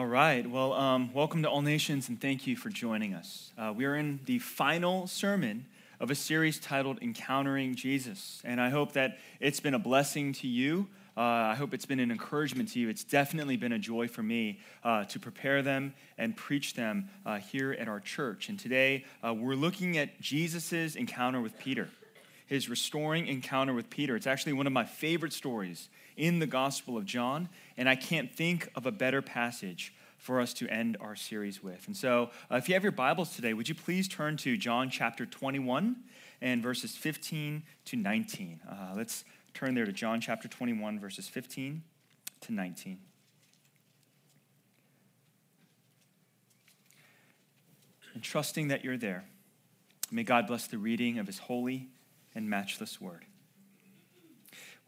All right. Well, um, welcome to All Nations and thank you for joining us. Uh, we are in the final sermon of a series titled Encountering Jesus. And I hope that it's been a blessing to you. Uh, I hope it's been an encouragement to you. It's definitely been a joy for me uh, to prepare them and preach them uh, here at our church. And today uh, we're looking at Jesus' encounter with Peter, his restoring encounter with Peter. It's actually one of my favorite stories in the Gospel of John, and I can't think of a better passage for us to end our series with. And so, uh, if you have your Bibles today, would you please turn to John chapter 21 and verses 15 to 19? Uh, let's turn there to John chapter 21, verses 15 to 19. And trusting that you're there, may God bless the reading of his holy and matchless word.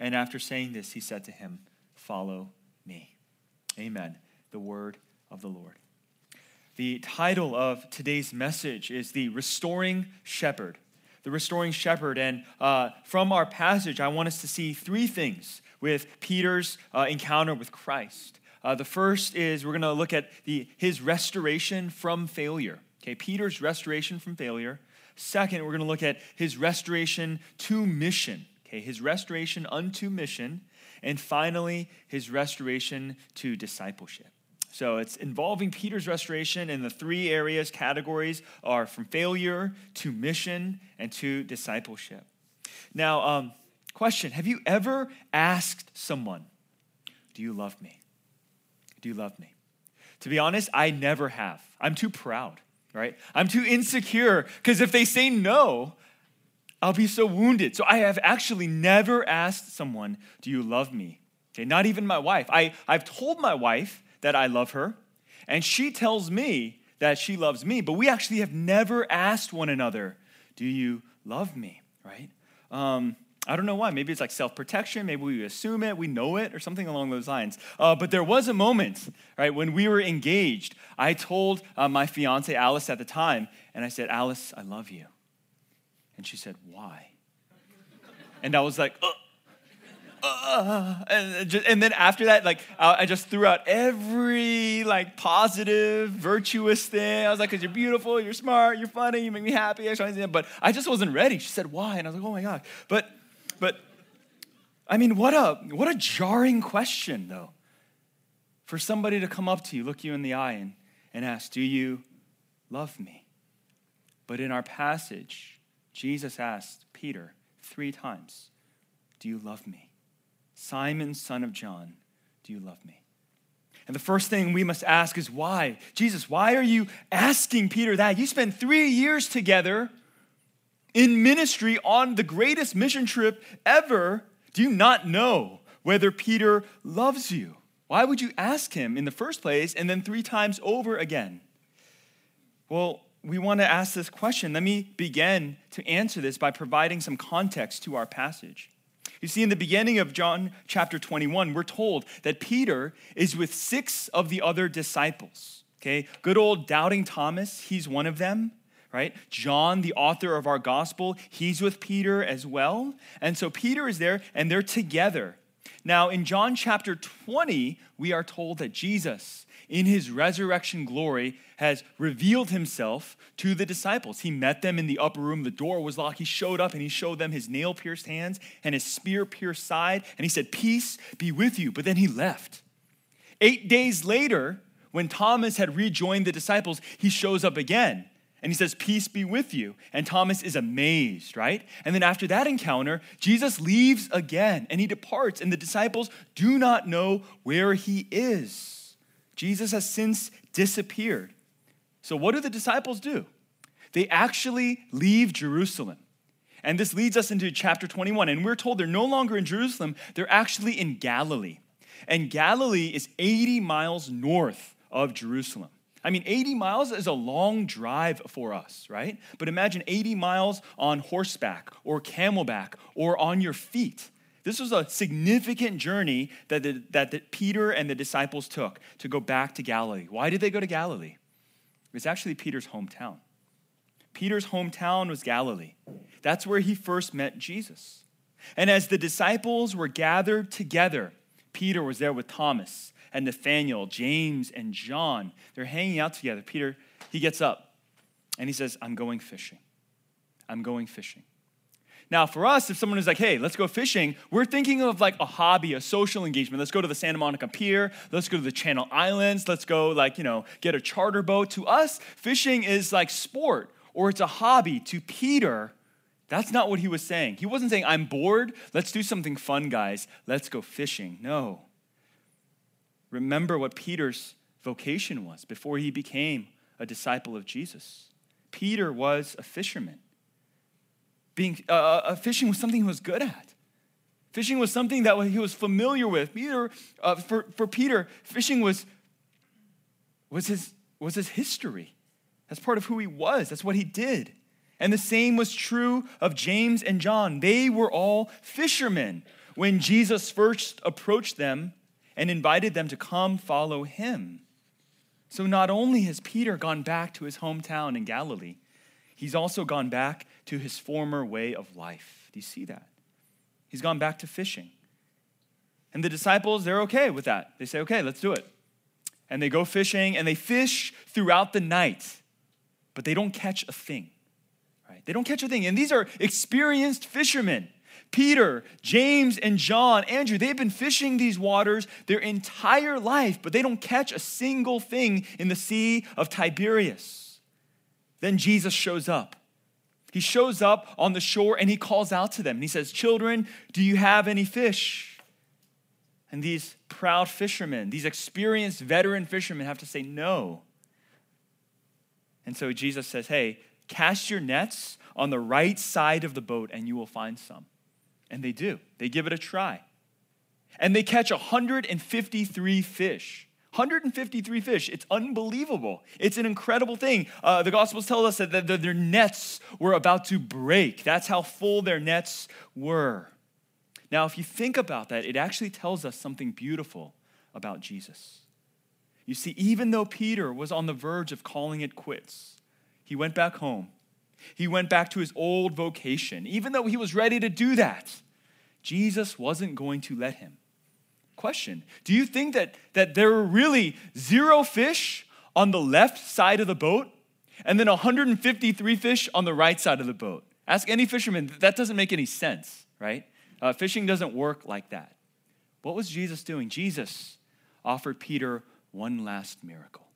And after saying this, he said to him, Follow me. Amen. The word of the Lord. The title of today's message is The Restoring Shepherd. The Restoring Shepherd. And uh, from our passage, I want us to see three things with Peter's uh, encounter with Christ. Uh, the first is we're going to look at the, his restoration from failure. Okay, Peter's restoration from failure. Second, we're going to look at his restoration to mission. Okay, his restoration unto mission, and finally, his restoration to discipleship. So it's involving Peter's restoration, and the three areas, categories are from failure to mission and to discipleship. Now, um, question Have you ever asked someone, Do you love me? Do you love me? To be honest, I never have. I'm too proud, right? I'm too insecure because if they say no, I'll be so wounded. So I have actually never asked someone, Do you love me? Okay, not even my wife. I, I've told my wife that I love her, and she tells me that she loves me, but we actually have never asked one another, Do you love me? Right? Um, I don't know why. Maybe it's like self protection. Maybe we assume it, we know it, or something along those lines. Uh, but there was a moment, right, when we were engaged. I told uh, my fiance Alice at the time, and I said, Alice, I love you. And she said, Why? And I was like, uh, uh, and, just, and then after that, like I just threw out every like positive, virtuous thing. I was like, "Cause you're beautiful, you're smart, you're funny, you make me happy." But I just wasn't ready. She said, "Why?" And I was like, "Oh my god!" But, but, I mean, what a what a jarring question, though, for somebody to come up to you, look you in the eye, and and ask, "Do you love me?" But in our passage, Jesus asked Peter three times, Do you love me? Simon, son of John, do you love me? And the first thing we must ask is why? Jesus, why are you asking Peter that? You spent three years together in ministry on the greatest mission trip ever. Do you not know whether Peter loves you? Why would you ask him in the first place and then three times over again? Well, we want to ask this question. Let me begin to answer this by providing some context to our passage. You see, in the beginning of John chapter 21, we're told that Peter is with six of the other disciples. Okay, good old doubting Thomas, he's one of them, right? John, the author of our gospel, he's with Peter as well. And so Peter is there and they're together. Now, in John chapter 20, we are told that Jesus in his resurrection glory, has revealed himself to the disciples. He met them in the upper room. The door was locked. He showed up and he showed them his nail pierced hands and his spear pierced side. And he said, Peace be with you. But then he left. Eight days later, when Thomas had rejoined the disciples, he shows up again and he says, Peace be with you. And Thomas is amazed, right? And then after that encounter, Jesus leaves again and he departs, and the disciples do not know where he is. Jesus has since disappeared. So, what do the disciples do? They actually leave Jerusalem. And this leads us into chapter 21. And we're told they're no longer in Jerusalem, they're actually in Galilee. And Galilee is 80 miles north of Jerusalem. I mean, 80 miles is a long drive for us, right? But imagine 80 miles on horseback or camelback or on your feet. This was a significant journey that, the, that the Peter and the disciples took to go back to Galilee. Why did they go to Galilee? It's actually Peter's hometown. Peter's hometown was Galilee. That's where he first met Jesus. And as the disciples were gathered together, Peter was there with Thomas and Nathaniel, James and John. They're hanging out together. Peter, he gets up and he says, I'm going fishing. I'm going fishing. Now, for us, if someone is like, hey, let's go fishing, we're thinking of like a hobby, a social engagement. Let's go to the Santa Monica Pier. Let's go to the Channel Islands. Let's go, like, you know, get a charter boat. To us, fishing is like sport or it's a hobby. To Peter, that's not what he was saying. He wasn't saying, I'm bored. Let's do something fun, guys. Let's go fishing. No. Remember what Peter's vocation was before he became a disciple of Jesus. Peter was a fisherman. Being, uh, uh, fishing was something he was good at. Fishing was something that he was familiar with. Peter, uh, for, for Peter, fishing was, was, his, was his history. That's part of who he was. That's what he did. And the same was true of James and John. They were all fishermen. When Jesus first approached them, and invited them to come follow him. So not only has Peter gone back to his hometown in Galilee, he's also gone back to his former way of life. Do you see that? He's gone back to fishing. And the disciples, they're okay with that. They say, okay, let's do it. And they go fishing and they fish throughout the night, but they don't catch a thing. Right? They don't catch a thing. And these are experienced fishermen. Peter, James, and John, Andrew, they've been fishing these waters their entire life, but they don't catch a single thing in the Sea of Tiberias. Then Jesus shows up. He shows up on the shore and he calls out to them. And he says, Children, do you have any fish? And these proud fishermen, these experienced veteran fishermen, have to say no. And so Jesus says, Hey, cast your nets on the right side of the boat and you will find some. And they do. They give it a try. And they catch 153 fish. 153 fish. It's unbelievable. It's an incredible thing. Uh, the Gospels tell us that, that their nets were about to break. That's how full their nets were. Now, if you think about that, it actually tells us something beautiful about Jesus. You see, even though Peter was on the verge of calling it quits, he went back home he went back to his old vocation. Even though he was ready to do that, Jesus wasn't going to let him. Question Do you think that, that there were really zero fish on the left side of the boat and then 153 fish on the right side of the boat? Ask any fisherman, that doesn't make any sense, right? Uh, fishing doesn't work like that. What was Jesus doing? Jesus offered Peter one last miracle.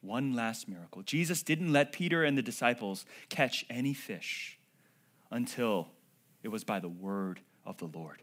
One last miracle. Jesus didn't let Peter and the disciples catch any fish until it was by the word of the Lord,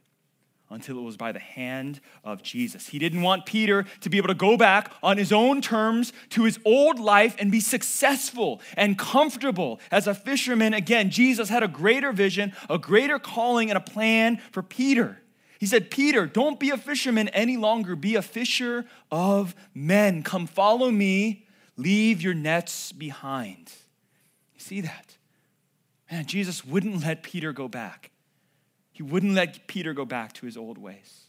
until it was by the hand of Jesus. He didn't want Peter to be able to go back on his own terms to his old life and be successful and comfortable as a fisherman. Again, Jesus had a greater vision, a greater calling, and a plan for Peter. He said, Peter, don't be a fisherman any longer. Be a fisher of men. Come follow me Leave your nets behind. You see that? Man, Jesus wouldn't let Peter go back. He wouldn't let Peter go back to his old ways.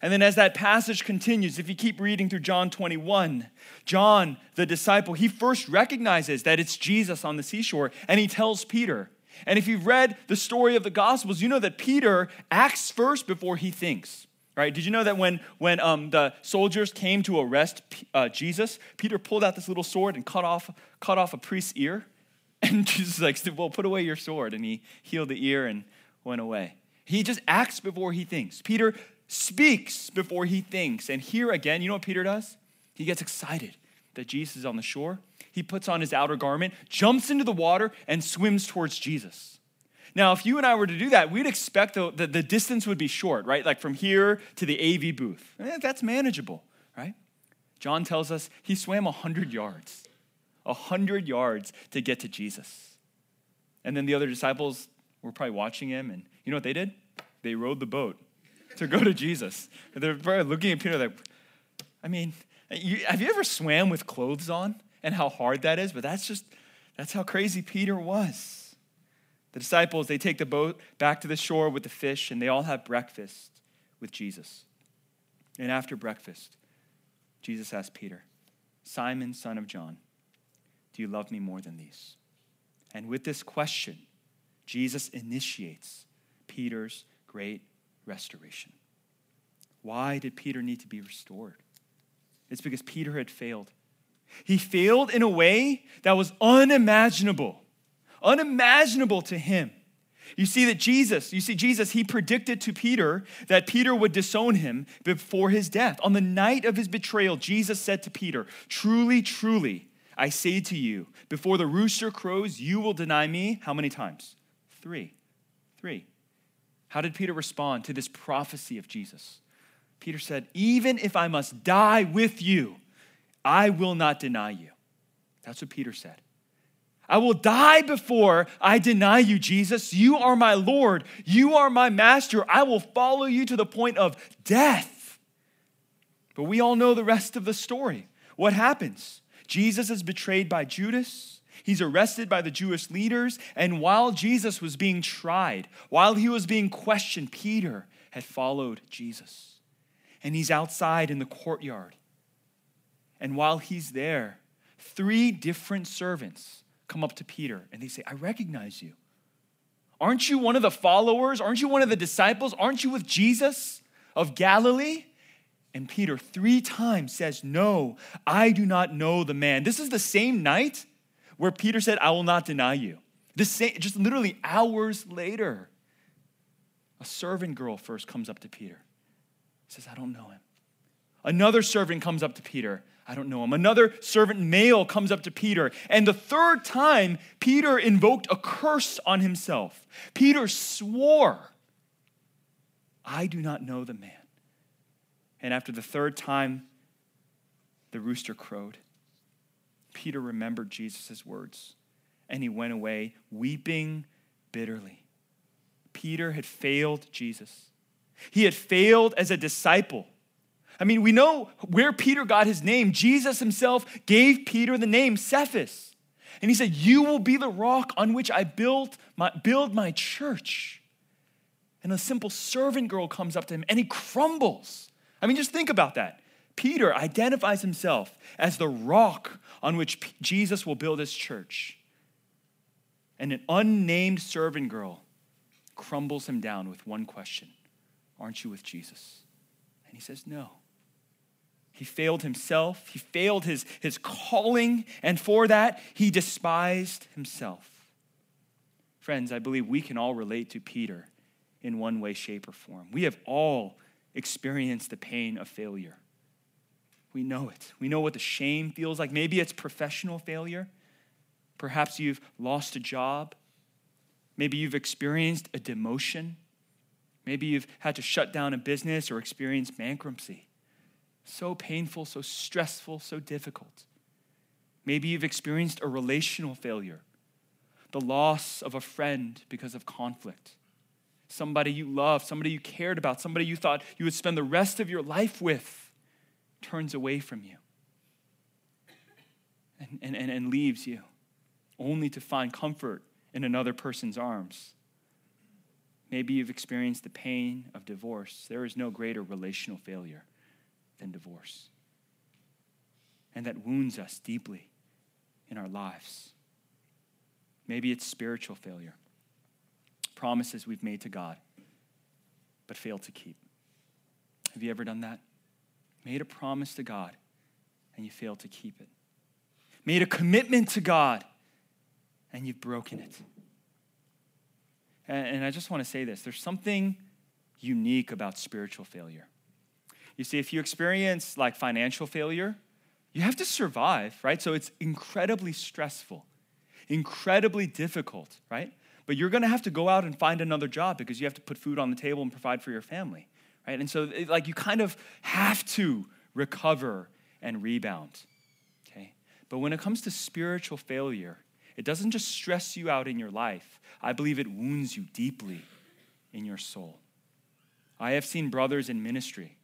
And then, as that passage continues, if you keep reading through John 21, John, the disciple, he first recognizes that it's Jesus on the seashore and he tells Peter. And if you've read the story of the Gospels, you know that Peter acts first before he thinks. Right? Did you know that when, when um, the soldiers came to arrest uh, Jesus, Peter pulled out this little sword and cut off, cut off a priest's ear? And Jesus like, well, put away your sword. And he healed the ear and went away. He just acts before he thinks. Peter speaks before he thinks. And here again, you know what Peter does? He gets excited that Jesus is on the shore. He puts on his outer garment, jumps into the water, and swims towards Jesus. Now, if you and I were to do that, we'd expect the, the, the distance would be short, right? Like from here to the AV booth. Eh, that's manageable, right? John tells us he swam 100 yards, 100 yards to get to Jesus. And then the other disciples were probably watching him, and you know what they did? They rowed the boat to go to Jesus. They're probably looking at Peter like, I mean, you, have you ever swam with clothes on and how hard that is? But that's just, that's how crazy Peter was. The disciples, they take the boat back to the shore with the fish and they all have breakfast with Jesus. And after breakfast, Jesus asked Peter, Simon, son of John, do you love me more than these? And with this question, Jesus initiates Peter's great restoration. Why did Peter need to be restored? It's because Peter had failed. He failed in a way that was unimaginable, unimaginable to him. You see that Jesus, you see, Jesus, he predicted to Peter that Peter would disown him before his death. On the night of his betrayal, Jesus said to Peter, Truly, truly, I say to you, before the rooster crows, you will deny me how many times? Three. Three. How did Peter respond to this prophecy of Jesus? Peter said, Even if I must die with you, I will not deny you. That's what Peter said. I will die before I deny you, Jesus. You are my Lord. You are my master. I will follow you to the point of death. But we all know the rest of the story. What happens? Jesus is betrayed by Judas. He's arrested by the Jewish leaders. And while Jesus was being tried, while he was being questioned, Peter had followed Jesus and he's outside in the courtyard. And while he's there, three different servants come up to Peter and they say, I recognize you. Aren't you one of the followers? Aren't you one of the disciples? Aren't you with Jesus of Galilee? And Peter three times says, No, I do not know the man. This is the same night where Peter said, I will not deny you. The same, just literally hours later, a servant girl first comes up to Peter says, I don't know him. Another servant comes up to Peter. I don't know him. Another servant male comes up to Peter. And the third time, Peter invoked a curse on himself. Peter swore, I do not know the man. And after the third time, the rooster crowed. Peter remembered Jesus' words and he went away weeping bitterly. Peter had failed Jesus. He had failed as a disciple. I mean, we know where Peter got his name. Jesus himself gave Peter the name Cephas. And he said, You will be the rock on which I build my, build my church. And a simple servant girl comes up to him and he crumbles. I mean, just think about that. Peter identifies himself as the rock on which P- Jesus will build his church. And an unnamed servant girl crumbles him down with one question Aren't you with Jesus? And he says, No. He failed himself, he failed his, his calling, and for that, he despised himself. Friends, I believe we can all relate to Peter in one way, shape, or form. We have all experienced the pain of failure. We know it. We know what the shame feels like. Maybe it's professional failure. Perhaps you've lost a job. Maybe you've experienced a demotion. Maybe you've had to shut down a business or experience bankruptcy. So painful, so stressful, so difficult. Maybe you've experienced a relational failure, the loss of a friend because of conflict. Somebody you loved, somebody you cared about, somebody you thought you would spend the rest of your life with turns away from you and, and, and leaves you, only to find comfort in another person's arms. Maybe you've experienced the pain of divorce. There is no greater relational failure than divorce. And that wounds us deeply in our lives. Maybe it's spiritual failure, promises we've made to God, but fail to keep. Have you ever done that? Made a promise to God and you failed to keep it. Made a commitment to God and you've broken it. And I just want to say this there's something unique about spiritual failure. You see, if you experience like financial failure, You have to survive, right? So it's incredibly stressful, incredibly difficult, right? But you're to have to go out and find another job because you have to put food on the table and provide for your family, right? And so, like, you kind of have to recover and rebound, okay? But when it comes to spiritual failure, it doesn't just stress you out in your life, I believe it wounds you deeply in your soul. I have seen brothers in ministry,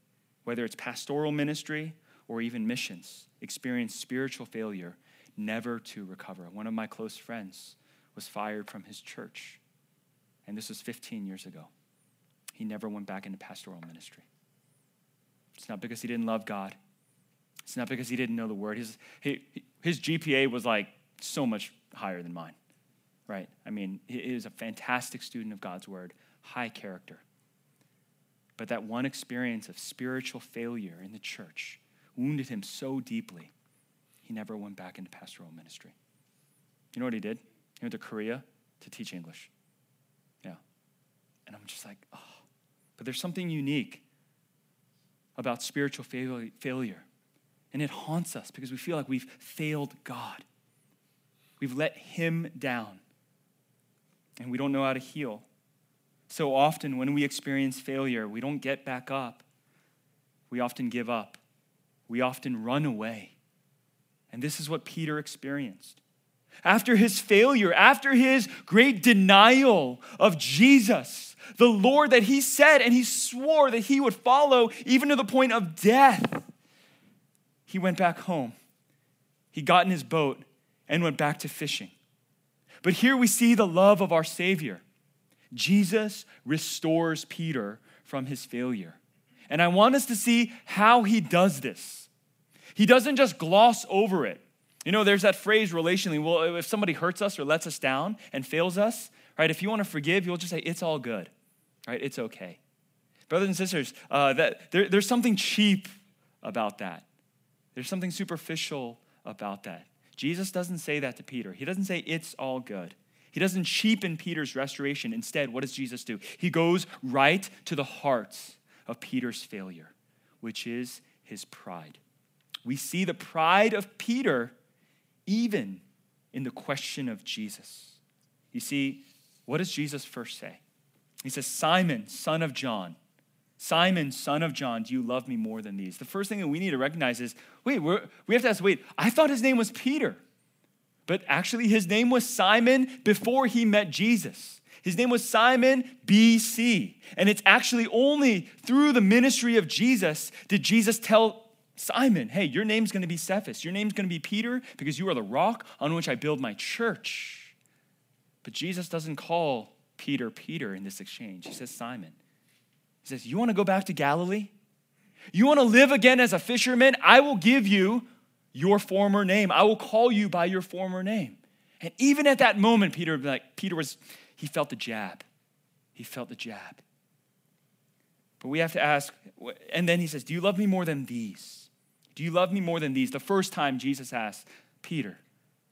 whether it's pastoral ministry or even missions, experience spiritual failure, never to recover. One of my close friends was fired from his church, and this was 15 years ago. He never went back into pastoral ministry. It's not because he didn't love God. It's not because he didn't know the word. His, his GPA was like so much higher than mine, right? I mean, he is a fantastic student of God's word, high character. But that one experience of spiritual failure in the church wounded him so deeply, he never went back into pastoral ministry. You know what he did? He went to Korea to teach English. Yeah. And I'm just like, oh. But there's something unique about spiritual failure. And it haunts us because we feel like we've failed God. We've let Him down. And we don't know how to heal. So often, when we experience failure, we don't get back up. We often give up. We often run away. And this is what Peter experienced. After his failure, after his great denial of Jesus, the Lord that he said and he swore that he would follow even to the point of death, he went back home. He got in his boat and went back to fishing. But here we see the love of our Savior. Jesus restores Peter from his failure. And I want us to see how he does this. He doesn't just gloss over it. You know, there's that phrase relationally, well, if somebody hurts us or lets us down and fails us, right, if you want to forgive, you'll just say, it's all good, right? It's okay. Brothers and sisters, uh, that, there, there's something cheap about that. There's something superficial about that. Jesus doesn't say that to Peter. He doesn't say it's all good. He doesn't cheapen Peter's restoration. Instead, what does Jesus do? He goes right to the heart of Peter's failure, which is his pride. We see the pride of Peter even in the question of Jesus. You see, what does Jesus first say? He says, Simon, son of John, Simon, son of John, do you love me more than these? The first thing that we need to recognize is wait, we have to ask, wait, I thought his name was Peter. But actually, his name was Simon before he met Jesus. His name was Simon BC. And it's actually only through the ministry of Jesus did Jesus tell Simon, hey, your name's going to be Cephas. Your name's going to be Peter because you are the rock on which I build my church. But Jesus doesn't call Peter Peter in this exchange. He says Simon. He says, You want to go back to Galilee? You want to live again as a fisherman? I will give you your former name. I will call you by your former name. And even at that moment, Peter, like, Peter was, he felt the jab. He felt the jab. But we have to ask, and then he says, Do you love me more than these? Do you love me more than these? The first time Jesus asked Peter,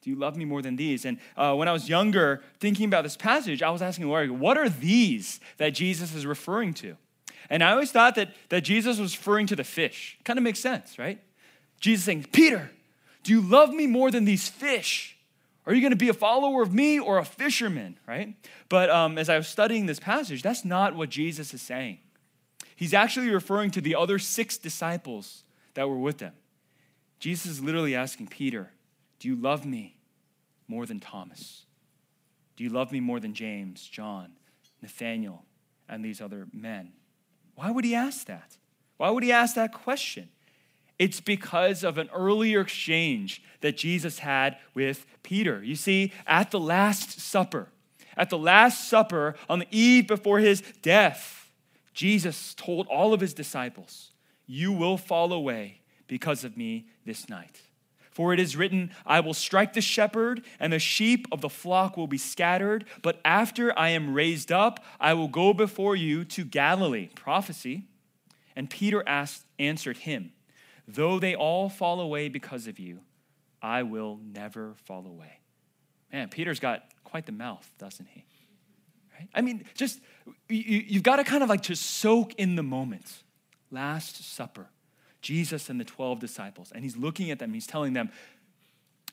Do you love me more than these? And uh, when I was younger, thinking about this passage, I was asking what are these that Jesus is referring to? And I always thought that, that Jesus was referring to the fish. Kind of makes sense, right? Jesus saying, Peter, do you love me more than these fish? Are you going to be a follower of me or a fisherman, right? But um, as I was studying this passage, that's not what Jesus is saying. He's actually referring to the other six disciples that were with them. Jesus is literally asking Peter, Do you love me more than Thomas? Do you love me more than James, John, Nathaniel, and these other men? Why would he ask that? Why would he ask that question? It's because of an earlier exchange that Jesus had with Peter. You see, at the Last Supper, at the Last Supper, on the eve before his death, Jesus told all of his disciples, You will fall away because of me this night. For it is written, I will strike the shepherd, and the sheep of the flock will be scattered. But after I am raised up, I will go before you to Galilee. Prophecy. And Peter asked, answered him, Though they all fall away because of you, I will never fall away. Man, Peter's got quite the mouth, doesn't he? Right? I mean, just, you, you've got to kind of like just soak in the moment. Last Supper. Jesus and the 12 disciples, and he's looking at them, he's telling them,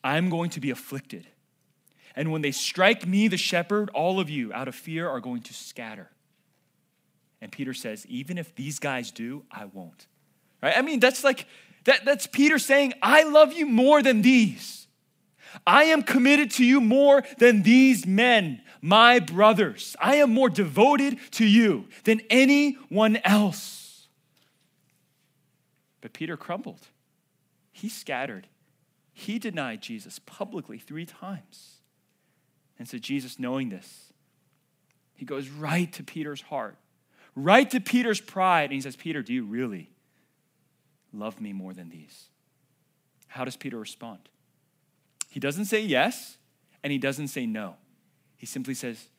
I'm going to be afflicted. And when they strike me, the shepherd, all of you, out of fear, are going to scatter. And Peter says, Even if these guys do, I won't. Right? I mean, that's like, that, that's Peter saying, I love you more than these. I am committed to you more than these men, my brothers. I am more devoted to you than anyone else. But Peter crumbled. He scattered. He denied Jesus publicly three times. And so, Jesus, knowing this, he goes right to Peter's heart, right to Peter's pride, and he says, Peter, do you really love me more than these? How does Peter respond? He doesn't say yes, and he doesn't say no. He simply says,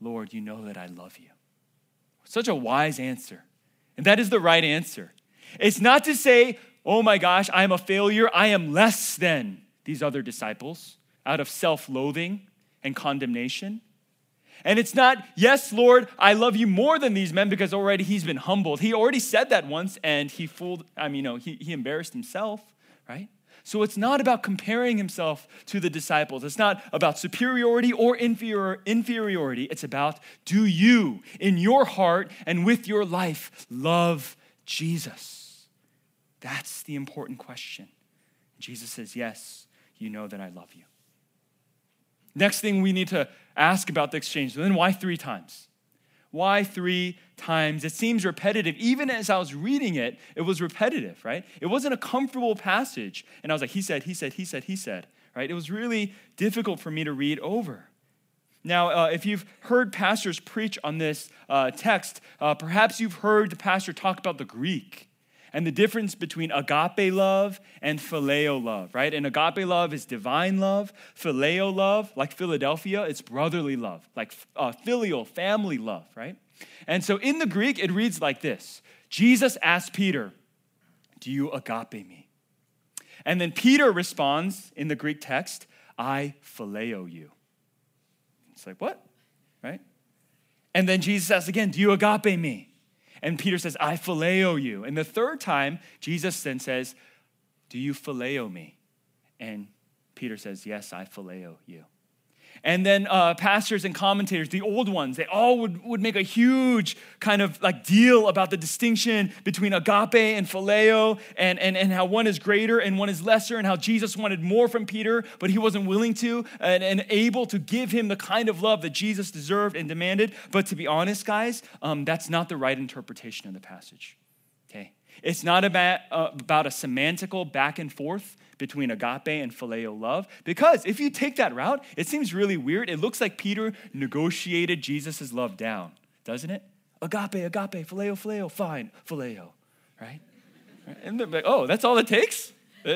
Lord, you know that I love you. Such a wise answer. And that is the right answer. It's not to say, oh my gosh, I am a failure. I am less than these other disciples out of self loathing and condemnation. And it's not, yes, Lord, I love you more than these men because already he's been humbled. He already said that once and he fooled, I mean, you know, he, he embarrassed himself, right? So it's not about comparing himself to the disciples. It's not about superiority or inferior, inferiority. It's about do you, in your heart and with your life, love Jesus? That's the important question. Jesus says, Yes, you know that I love you. Next thing we need to ask about the exchange then why three times? Why three times? It seems repetitive. Even as I was reading it, it was repetitive, right? It wasn't a comfortable passage. And I was like, he said, he said, he said, he said, right? It was really difficult for me to read over. Now, uh, if you've heard pastors preach on this uh, text, uh, perhaps you've heard the pastor talk about the Greek and the difference between agape love and phileo love, right? And agape love is divine love. Phileo love, like Philadelphia, it's brotherly love, like uh, filial, family love, right? And so in the Greek, it reads like this Jesus asked Peter, Do you agape me? And then Peter responds in the Greek text, I phileo you. It's like, what? Right? And then Jesus asks again, Do you agape me? And Peter says, I phileo you. And the third time, Jesus then says, Do you phileo me? And Peter says, Yes, I phileo you. And then uh, pastors and commentators, the old ones, they all would, would make a huge kind of like deal about the distinction between agape and phileo and, and, and how one is greater and one is lesser and how Jesus wanted more from Peter, but he wasn't willing to and, and able to give him the kind of love that Jesus deserved and demanded. But to be honest, guys, um, that's not the right interpretation of the passage. Okay? It's not about, uh, about a semantical back and forth between agape and phileo love. Because if you take that route, it seems really weird. It looks like Peter negotiated Jesus' love down, doesn't it? Agape, agape, phileo, phileo, fine, phileo, right? And they're like, oh, that's all it takes? Uh,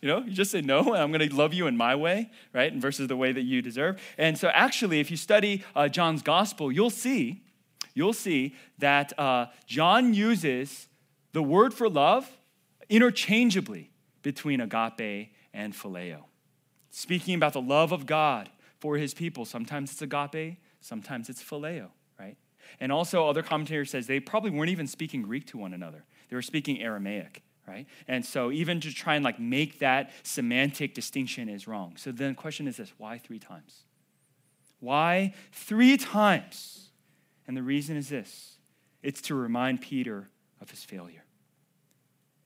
you know, you just say no, and I'm going to love you in my way, right? And versus the way that you deserve. And so, actually, if you study uh, John's gospel, you'll see, you'll see that uh, John uses the word for love interchangeably between agape and phileo. Speaking about the love of God for his people, sometimes it's agape, sometimes it's phileo, right? And also, other commentators says they probably weren't even speaking Greek to one another. They were speaking Aramaic, right? And so even to try and like make that semantic distinction is wrong. So then the question is this, why three times? Why three times? And the reason is this, it's to remind Peter of his failure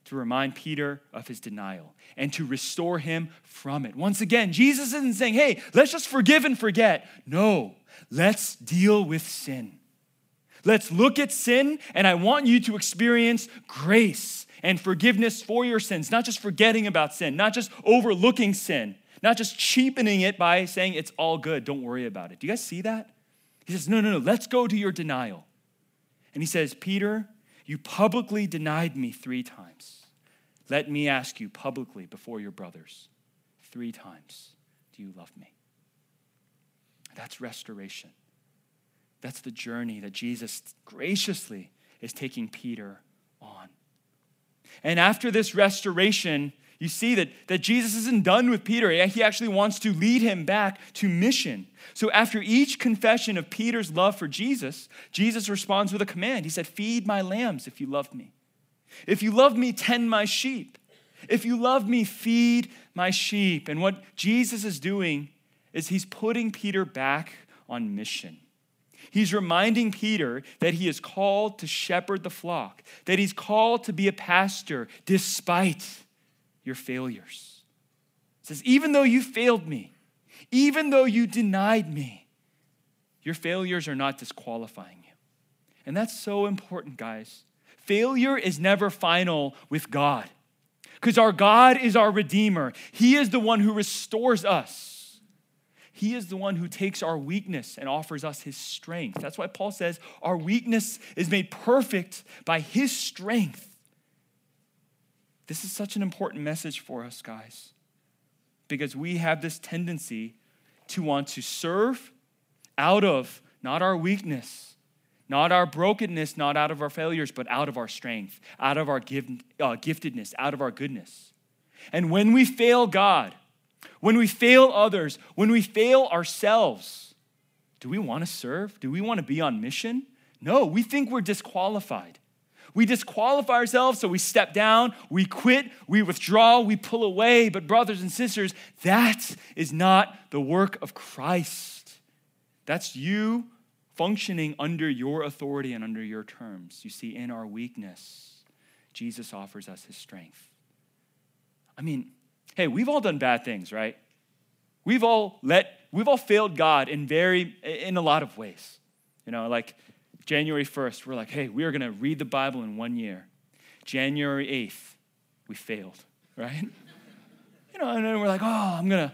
to remind Peter of his denial and to restore him from it. Once again, Jesus isn't saying, hey, let's just forgive and forget. No, let's deal with sin. Let's look at sin, and I want you to experience grace and forgiveness for your sins, not just forgetting about sin, not just overlooking sin, not just cheapening it by saying it's all good, don't worry about it. Do you guys see that? He says, no, no, no, let's go to your denial. And he says, Peter, you publicly denied me three times. Let me ask you publicly before your brothers three times Do you love me? That's restoration. That's the journey that Jesus graciously is taking Peter on. And after this restoration, you see that, that Jesus isn't done with Peter. He actually wants to lead him back to mission. So, after each confession of Peter's love for Jesus, Jesus responds with a command. He said, Feed my lambs if you love me. If you love me, tend my sheep. If you love me, feed my sheep. And what Jesus is doing is he's putting Peter back on mission. He's reminding Peter that he is called to shepherd the flock, that he's called to be a pastor despite your failures. He says, even though you failed me, even though you denied me, your failures are not disqualifying you. And that's so important, guys. Failure is never final with God because our God is our Redeemer. He is the one who restores us. He is the one who takes our weakness and offers us his strength. That's why Paul says our weakness is made perfect by his strength. This is such an important message for us, guys, because we have this tendency to want to serve out of not our weakness, not our brokenness, not out of our failures, but out of our strength, out of our give, uh, giftedness, out of our goodness. And when we fail God, when we fail others, when we fail ourselves, do we want to serve? Do we want to be on mission? No, we think we're disqualified. We disqualify ourselves, so we step down, we quit, we withdraw, we pull away. But, brothers and sisters, that is not the work of Christ. That's you functioning under your authority and under your terms. You see, in our weakness, Jesus offers us his strength. I mean, hey, we've all done bad things, right? We've all let, we've all failed God in very, in a lot of ways. You know, like January 1st, we're like, hey, we are going to read the Bible in one year. January 8th, we failed, right? You know, and then we're like, oh, I'm going to,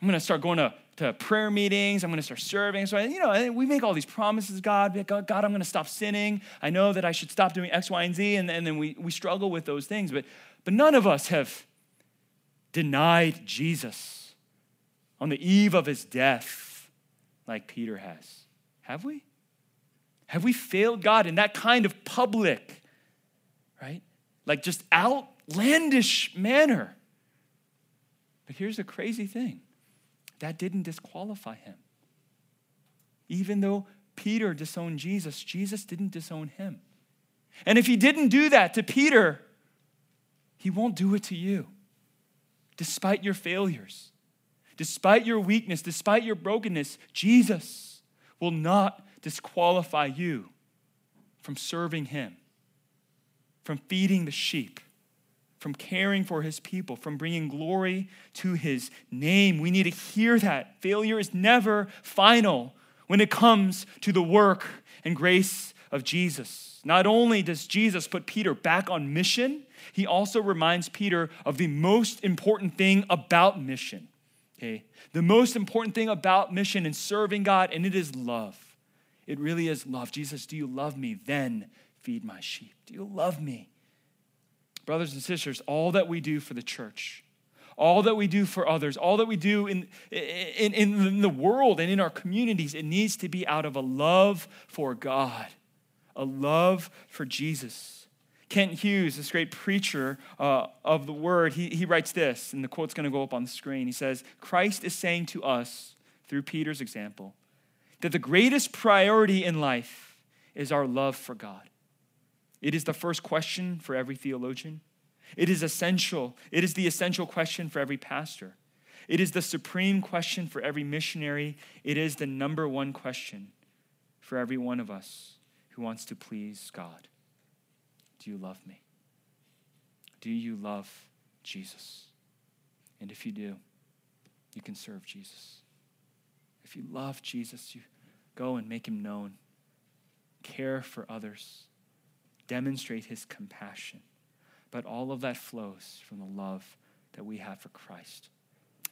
I'm going to start going to to prayer meetings. I'm going to start serving. So, you know, we make all these promises, God. God, God I'm going to stop sinning. I know that I should stop doing X, Y, and Z. And, and then we, we struggle with those things. But, but none of us have denied Jesus on the eve of his death like Peter has. Have we? Have we failed God in that kind of public, right? Like just outlandish manner. But here's the crazy thing that didn't disqualify him. Even though Peter disowned Jesus, Jesus didn't disown him. And if he didn't do that to Peter, he won't do it to you. Despite your failures, despite your weakness, despite your brokenness, Jesus will not disqualify you from serving him, from feeding the sheep, from caring for his people, from bringing glory to his name. We need to hear that. Failure is never final when it comes to the work and grace of Jesus. Not only does Jesus put Peter back on mission, he also reminds Peter of the most important thing about mission. Okay? The most important thing about mission and serving God, and it is love. It really is love. Jesus, do you love me? Then feed my sheep. Do you love me? brothers and sisters, all that we do for the church, all that we do for others, all that we do in, in, in the world and in our communities, it needs to be out of a love for God, a love for Jesus. Kent Hughes, this great preacher uh, of the word, he, he writes this, and the quote's going to go up on the screen. He says, Christ is saying to us, through Peter's example, that the greatest priority in life is our love for God. It is the first question for every theologian. It is essential. It is the essential question for every pastor. It is the supreme question for every missionary. It is the number one question for every one of us who wants to please God. Do you love me? Do you love Jesus? And if you do, you can serve Jesus. If you love Jesus, you go and make him known. Care for others demonstrate his compassion. But all of that flows from the love that we have for Christ.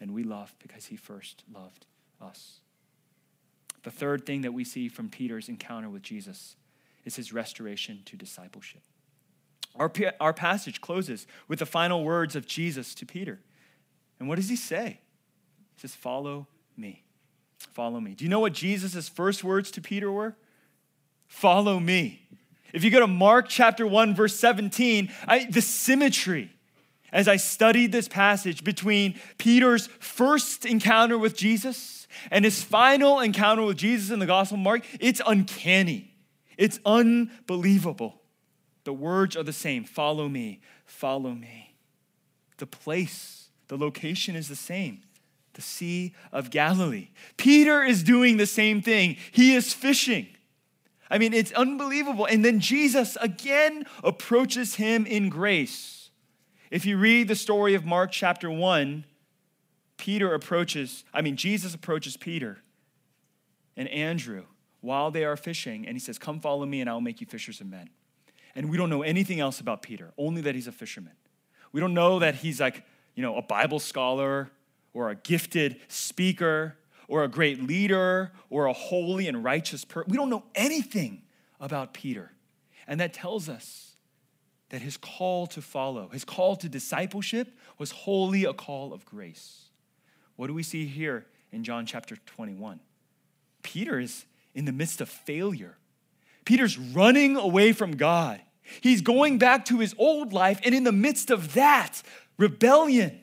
And we love because he first loved us. The third thing that we see from Peter's encounter with Jesus is his restoration to discipleship. Our, our passage closes with the final words of Jesus to Peter. And what does he say? He says, Follow me. Follow me. Do you know what Jesus' first words to Peter were? Follow me. If you go to Mark chapter 1, verse 17, I, the symmetry as I studied this passage between Peter's first encounter with Jesus and his final encounter with Jesus in the Gospel of Mark, it's uncanny. It's unbelievable. The words are the same follow me, follow me. The place, the location is the same the Sea of Galilee. Peter is doing the same thing, he is fishing. I mean, it's unbelievable. And then Jesus again approaches him in grace. If you read the story of Mark chapter 1, Peter approaches, I mean, Jesus approaches Peter and Andrew while they are fishing, and he says, Come follow me, and I'll make you fishers of men. And we don't know anything else about Peter, only that he's a fisherman. We don't know that he's like, you know, a Bible scholar or a gifted speaker or a great leader or a holy and righteous person. We don't know anything about Peter. And that tells us that his call to follow, his call to discipleship was wholly a call of grace. What do we see here in John chapter 21? Peter is in the midst of failure. Peter's running away from God. He's going back to his old life, and in the midst of that, rebellion,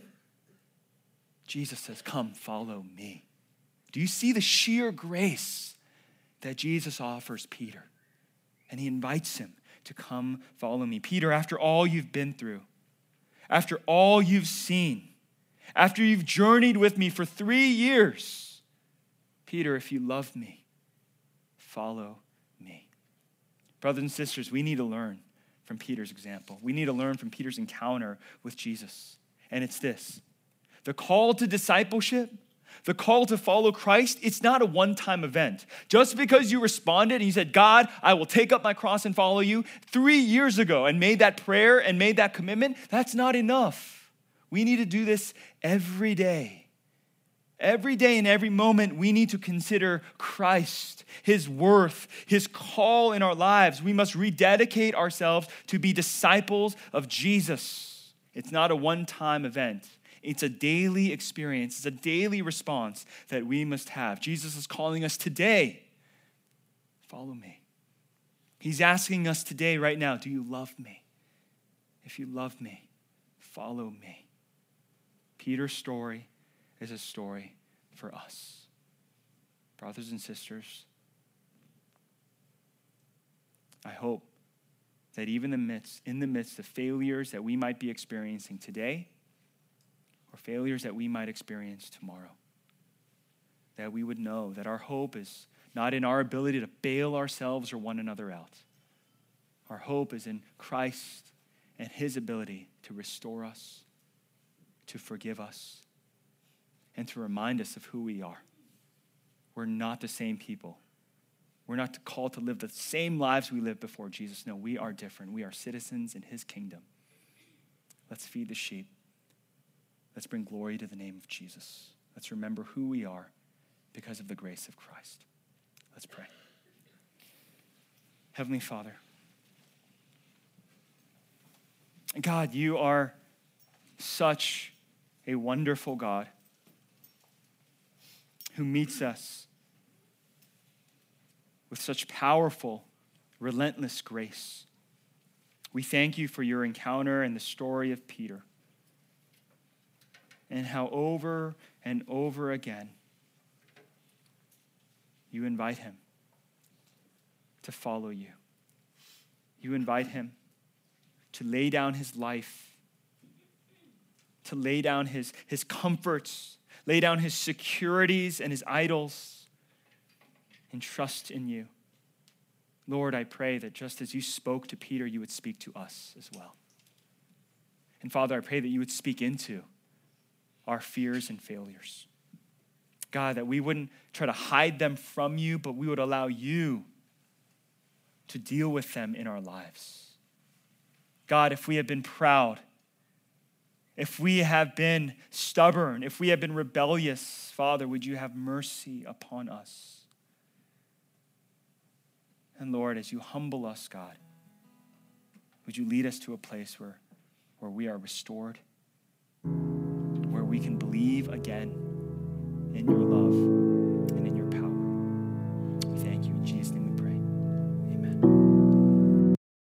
Jesus says, Come, follow me. Do you see the sheer grace that Jesus offers Peter? And he invites him to come follow me. Peter, after all you've been through, after all you've seen, after you've journeyed with me for three years, Peter, if you love me, follow me. Brothers and sisters, we need to learn from Peter's example. We need to learn from Peter's encounter with Jesus. And it's this the call to discipleship the call to follow Christ, it's not a one time event. Just because you responded and you said, God, I will take up my cross and follow you three years ago and made that prayer and made that commitment, that's not enough. We need to do this every day. Every day and every moment, we need to consider Christ, His worth, His call in our lives. We must rededicate ourselves to be disciples of Jesus. It's not a one time event. It's a daily experience, it's a daily response that we must have. Jesus is calling us today follow me. He's asking us today, right now, do you love me? If you love me, follow me. Peter's story is a story for us. Brothers and sisters, I hope that even in the midst, in the midst of failures that we might be experiencing today, failures that we might experience tomorrow. That we would know that our hope is not in our ability to bail ourselves or one another out. Our hope is in Christ and his ability to restore us, to forgive us, and to remind us of who we are. We're not the same people. We're not called to live the same lives we lived before Jesus. No, we are different. We are citizens in his kingdom. Let's feed the sheep. Let's bring glory to the name of Jesus. Let's remember who we are because of the grace of Christ. Let's pray. Heavenly Father, God, you are such a wonderful God who meets us with such powerful, relentless grace. We thank you for your encounter and the story of Peter and how over and over again you invite him to follow you. You invite him to lay down his life, to lay down his, his comforts, lay down his securities and his idols, and trust in you. Lord, I pray that just as you spoke to Peter, you would speak to us as well. And Father, I pray that you would speak into our fears and failures. God, that we wouldn't try to hide them from you, but we would allow you to deal with them in our lives. God, if we have been proud, if we have been stubborn, if we have been rebellious, Father, would you have mercy upon us? And Lord, as you humble us, God, would you lead us to a place where, where we are restored? Again in your love